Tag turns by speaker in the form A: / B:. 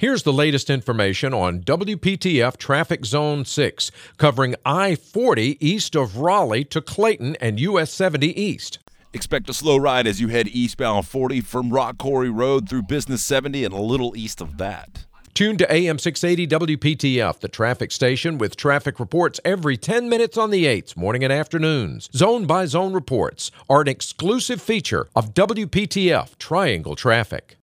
A: Here's the latest information on WPTF Traffic Zone 6, covering I 40 east of Raleigh to Clayton and US 70 east.
B: Expect a slow ride as you head eastbound 40 from Rock Quarry Road through Business 70 and a little east of that.
A: Tune to AM 680 WPTF, the traffic station, with traffic reports every 10 minutes on the 8s, morning and afternoons. Zone by zone reports are an exclusive feature of WPTF Triangle Traffic.